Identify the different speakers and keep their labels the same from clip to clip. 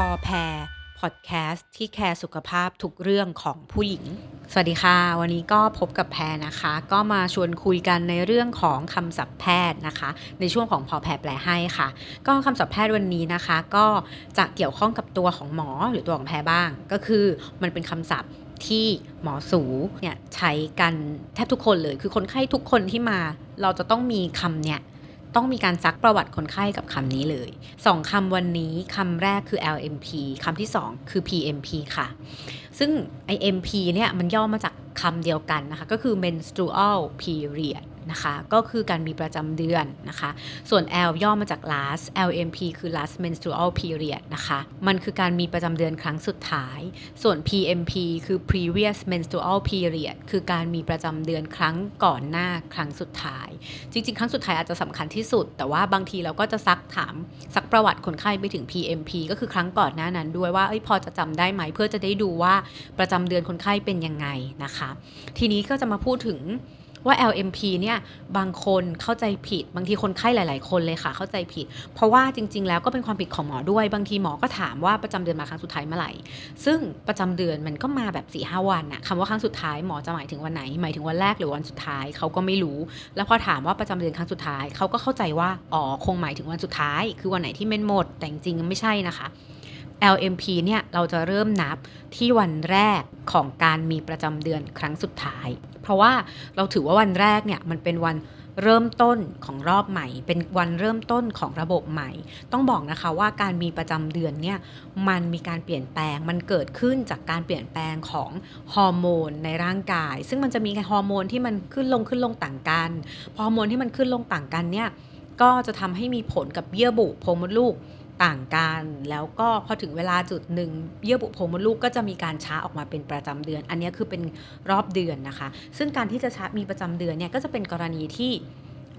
Speaker 1: พอแพรพอดแคสต์ที่แคร์สุขภาพทุกเรื่องของผู้หญิง สวัสดีค่ะ วันนี้ก็พบกับแพรนะคะ ก็มาชวนคุยกันในเรื่องของคำศัพท์แพทย์นะคะ ในช่วงของพอแพรแปลให้ค่ะ ก็คำศัพท์แพทย์วันนี้นะคะ ก็จะเกี่ยวข้องกับตัวของหมอหรือตัวของแพรบ้าง ก็คือมันเป็นคำศัพท์ที่หมอสูเนี่ยใช้กันแทบทุกคนเลย คือคนไข้ทุกคนที่มา เราจะต้องมีคำเนี่ย ต้องมีการซักประวัติคนไข้กับคำนี้เลยสองคำวันนี้คำแรกคือ LMP คำที่สองคือ PMP ค่ะ ซึ่งไอ MP เนี่ยมันย่อมาจากคำเดียวกันนะคะ ก็คือ menstrual period นะคะ ก็คือการมีประจำเดือนนะคะ ส่วน L ย่อมาจาก last LMP คือ last menstrual period นะคะ มันคือการมีประจำเดือนครั้งสุดท้าย ส่วน PMP คือ previous menstrual period คือการมีประจำเดือนครั้งก่อนหน้าครั้งสุดท้าย จริง ๆ ครั้งสุดท้ายอาจจะสำคัญที่สุด แต่ว่าบางทีเราก็จะซักถามซักประวัติคนไข้ไปถึง PMP ก็คือครั้งก่อนหน้านั้นด้วยว่าอพอจะจำได้ไหมเพื่อจะได้ดูว่าประจำเดือนคนไข้เป็นยังไงนะคะ ทีนี้ก็จะมาพูดถึง ว่า LMP เนี่ยบางคนเข้าใจผิด บางทีคนไข้หลาย ๆ คนเลยค่ะ เข้าใจผิด เพราะว่าจริง ๆ แล้วก็เป็นความผิดของหมอด้วย บางทีหมอก็ถามว่าประจำเดือนมาครั้งสุดท้ายเมื่อไหร่ ซึ่งประจำเดือนมันก็มาแบบ4ีหวันน่ะคำว่าครั้งสุดท้ายหมอจะหมายถึงวันไหน หมายถึงวันแรกหรือวันสุดท้ายเขาก็ไม่รู้ แล้วพอถามว่าประจำเดือนครั้งสุดท้ายเขาก็เข้าใจว่าอ๋อคงหมายถึงวันสุดท้าย คือวันไหนที่เม่นหมด แต่จริงๆไม่ใช่นะคะ LMP เนี่ยเราจะเริ่มนับที่วันแรกของการมีประจำเดือนครั้งสุดท้าย เพราะว่าเราถือว่าวันแรกเนี่ยมันเป็นวันเริ่มต้นของรอบใหม่ เป็นวันเริ่มต้นของระบบใหม่ ต้องบอกนะคะว่าการมีประจำเดือนเนี่ยมันมีการเปลี่ยนแปลง มันเกิดขึ้นจากการเปลี่ยนแปลงของฮอร์โมนในร่างกาย ซึ่งมันจะมีฮอร์โมนที่มันขึ้นลงขึ้นลงต่างกัน ฮอร์โมนที่มันขึ้นลงต่างกันเนี่ยก็จะทำให้มีผลกับเยื่อบุโพรงมดลูก ต่างกัน แล้วก็พอถึงเวลาจุดหนึ่งเยื่อบุโพรงมดลูกก็จะมีการช้าออกมาเป็นประจำเดือน อันนี้คือเป็นรอบเดือนนะคะ ซึ่งการที่จะช้ามีประจำเดือนเนี่ยก็จะเป็นกรณีที่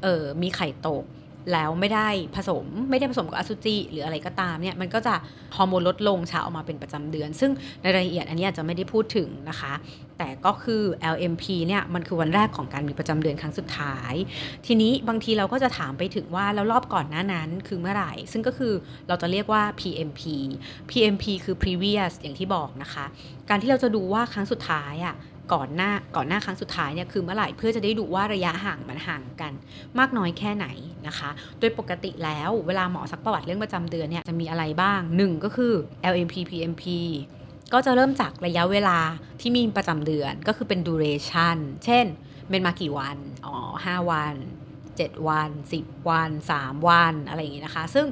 Speaker 1: ออมีไข่ตก แล้วไม่ได้ผสมไม่ได้ผสมกับอสุจิหรืออะไรก็ตามเนี่ยมันก็จะฮอร์โมนลดลงช้าออกมาเป็นประจำเดือน ซึ่งในรายละเอียดอันนี้อาจจะไม่ได้พูดถึงนะคะ แต่ก็คือ LMP เนี่ยมันคือวันแรกของการมีประจำเดือนครั้งสุดท้าย ทีนี้บางทีเราก็จะถามไปถึงว่าแล้วรอบก่อนหน้านั้นคือเมื่อไหร่ ซึ่งก็คือเราจะเรียกว่า PMP PMP คือ previous อย่างที่บอกนะคะ การที่เราจะดูว่าครั้งสุดท้ายอะ่ะ ก่อนหน้าก่อนหน้าครั้งสุดท้ายเนี่ยคือเมื่อไหร่เพื่อจะได้ดูว่าระยะห่างมันห่างกัน มากน้อยแค่ไหนนะคะ โดยปกติแล้วเวลาหมอสักประวัติเรื่องประจำเดือนเนี่ยจะมีอะไรบ้าง 1 ก็คือ LMP PMP ก็จะเริ่มจากระยะเวลาที่มีประจำเดือนก็คือเป็น duration เช่นเป็นมากี่วัน อ๋อ 5 วัน 7 วัน 10 วัน 3 วันอะไรอย่างนี้นะคะ ซึ่ง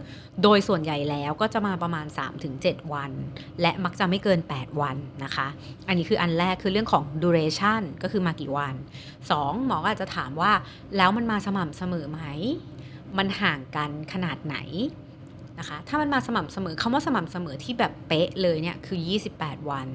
Speaker 1: โดยส่วนใหญ่แล้วก็จะมาประมาณ 3-7 วัน และมักจะไม่เกิน 8 วันนะคะ อันนี้คืออันแรกคือเรื่องของ duration ก็คือมากี่วัน 2 หมอก็อาจจะถามว่าแล้วมันมาสม่ำเสมอไหม มันห่างกันขนาดไหน นะคะ ถ้ามันมาสม่ำเสมอคำว่าสม่ำเสมอที่แบบเป๊ะเลยเนี่ยคือ 28 วัน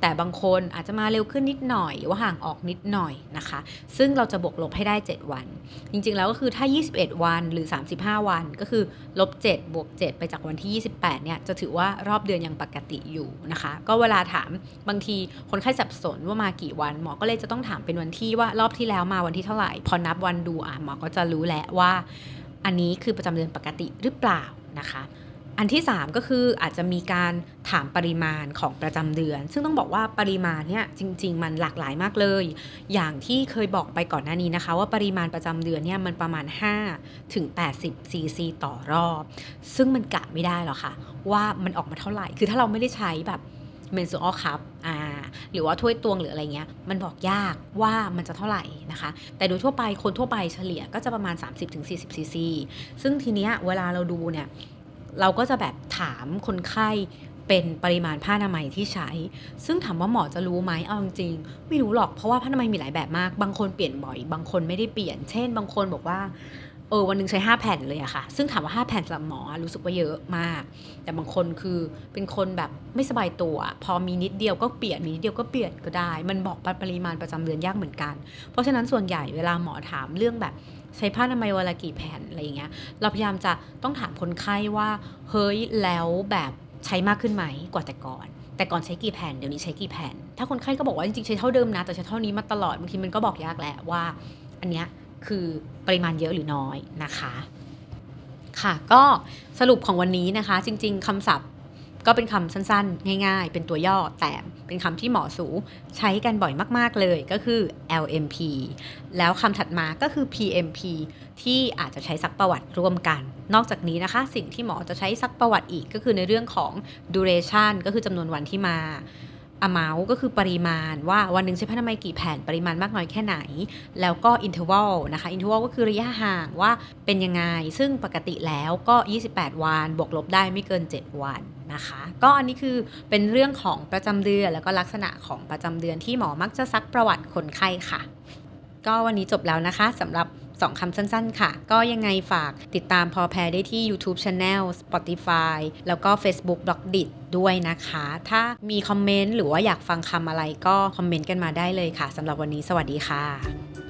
Speaker 1: แต่บางคนอาจจะมาเร็วขึ้นนิดหน่อย หรือว่าห่างออกนิดหน่อยนะคะ ซึ่งเราจะบวกลบให้ได้ 7 วัน จริงๆ แล้วก็คือถ้า 21 วันหรือ 35 วันก็คือลบ7บวก7ไปจากวันที่ 28 เนี่ยจะถือว่ารอบเดือนยังปกติอยู่นะคะ ก็เวลาถามบางทีคนไข้สับสนว่ามากี่วันหมอก็เลยจะต้องถามเป็นวันที่ว่ารอบที่แล้วมาวันที่เท่าไหร่ พอนับวันดูอะหมอก็จะรู้แหละว่า อันนี้คือประจำเดือนปกติหรือเปล่า นะคะอันที่ 3 ก็คืออาจจะมีการถามปริมาณของประจำเดือน ซึ่งต้องบอกว่าปริมาณเนี่ยจริง ๆ มันหลากหลายมากเลย อย่างที่เคยบอกไปก่อนหน้านี้นะคะ ว่าปริมาณประจำเดือนเนี่ยมันประมาณ 5 ถึง 80ซีซีต่อรอบ ซึ่งมันกะไม่ได้หรอกค่ะ ว่ามันออกมาเท่าไหร่ คือถ้าเราไม่ได้ใช้แบบ เมนซูออคัพอ่าหรือว่าถ้วยตวงหรืออะไรเงี้ยมันบอกยากว่ามันจะเท่าไหร่นะคะ แต่โดยทั่วไปคนทั่วไปเฉลี่ยก็จะประมาณ 30-40ซีซีซึ่งทีเนี้ยเวลาเราดูเนี่ยเราก็จะแบบถามคนไข้เป็นปริมาณผ้าอนามัยที่ใช้ ซึ่งถามว่าหมอจะรู้ไหมเอาจริงๆไม่รู้หรอกเพราะว่าผ้าอนามัยมีหลายแบบมาก บางคนเปลี่ยนบ่อย บางคนไม่ได้เปลี่ยน เช่น บางคนบอกว่า เออวันหนึงใช้ 5 แผ่นเลยอะค่ะ ซึ่งถามว่า 5 แผ่นสำหรับหมอรู้สึกว่าเยอะมาก แต่บางคนคือเป็นคนแบบไม่สบายตัว พอมีนิดเดียวก็เปลี่ยนมีนิดเดียวก็เปลี่ยนก็ได้ มันบอกปริมาณประจำเดือนยากเหมือนกัน เพราะฉะนั้นส่วนใหญ่เวลาหมอถามเรื่องแบบใช้ผ้าอนามัยวันละกี่แผ่นอะไรอย่างเงี้ย เราพยายามจะต้องถามคนไข้ว่า เฮ้ยแล้วแบบใช้มากขึ้นไหมกว่าแต่ก่อนแต่ก่อนใช้กี่แผ่นเดี๋ยวนี้ใช้กี่แผ่น ถ้าคนไข้ก็บอกว่าจริงๆใช้เท่าเดิมนะ แต่ใช้เท่านี้มาตลอดบางทีมันก็บอกยากแหละว่า อันเนี้ย คือปริมาณเยอะหรือน้อยนะคะ ค่ะก็สรุปของวันนี้นะคะ จริง ๆคำศัพท์ก็เป็นคำสั้นๆ ง่ายๆ เป็นตัวย่อแต่เป็นคำที่หมอสูใช้กันบ่อยมากๆเลยก็คือ LMP แล้วคำถัดมาก็คือ PMP ที่อาจจะใช้ซักประวัติร่วมกัน นอกจากนี้นะคะ สิ่งที่หมอจะใช้ซักประวัติอีกก็คือในเรื่องของ duration ก็คือจำนวนวันที่มา amount ก็คือปริมาณว่าวันหนึ่งใช้ผ้าอนามัยกี่แผ่นปริมาณมากน้อยแค่ไหน แล้วก็ interval นะคะ interval ก็คือระยะห่างว่าเป็นยังไง ซึ่งปกติแล้วก็ 28 วัน บวกลบได้ไม่เกิน 7 วันนะคะ ก็อันนี้คือเป็นเรื่องของประจำเดือน แล้วก็ลักษณะของประจำเดือนที่หมอมักจะซักประวัติคนไข้ค่ะ ก็วันนี้จบแล้วนะคะสำหรับ 2 คำสั้นๆ ค่ะ ก็ยังไงฝากติดตามพอแพรได้ที่ YouTube Channel Spotify แล้วก็ Facebook b l o g d i t ด้วยนะคะ ถ้ามีคอมเมนต์หรือว่าอยากฟังคำอะไรก็คอมเมนต์กันมาได้เลยค่ะสำหรับวันนี้สวัสดีค่ะ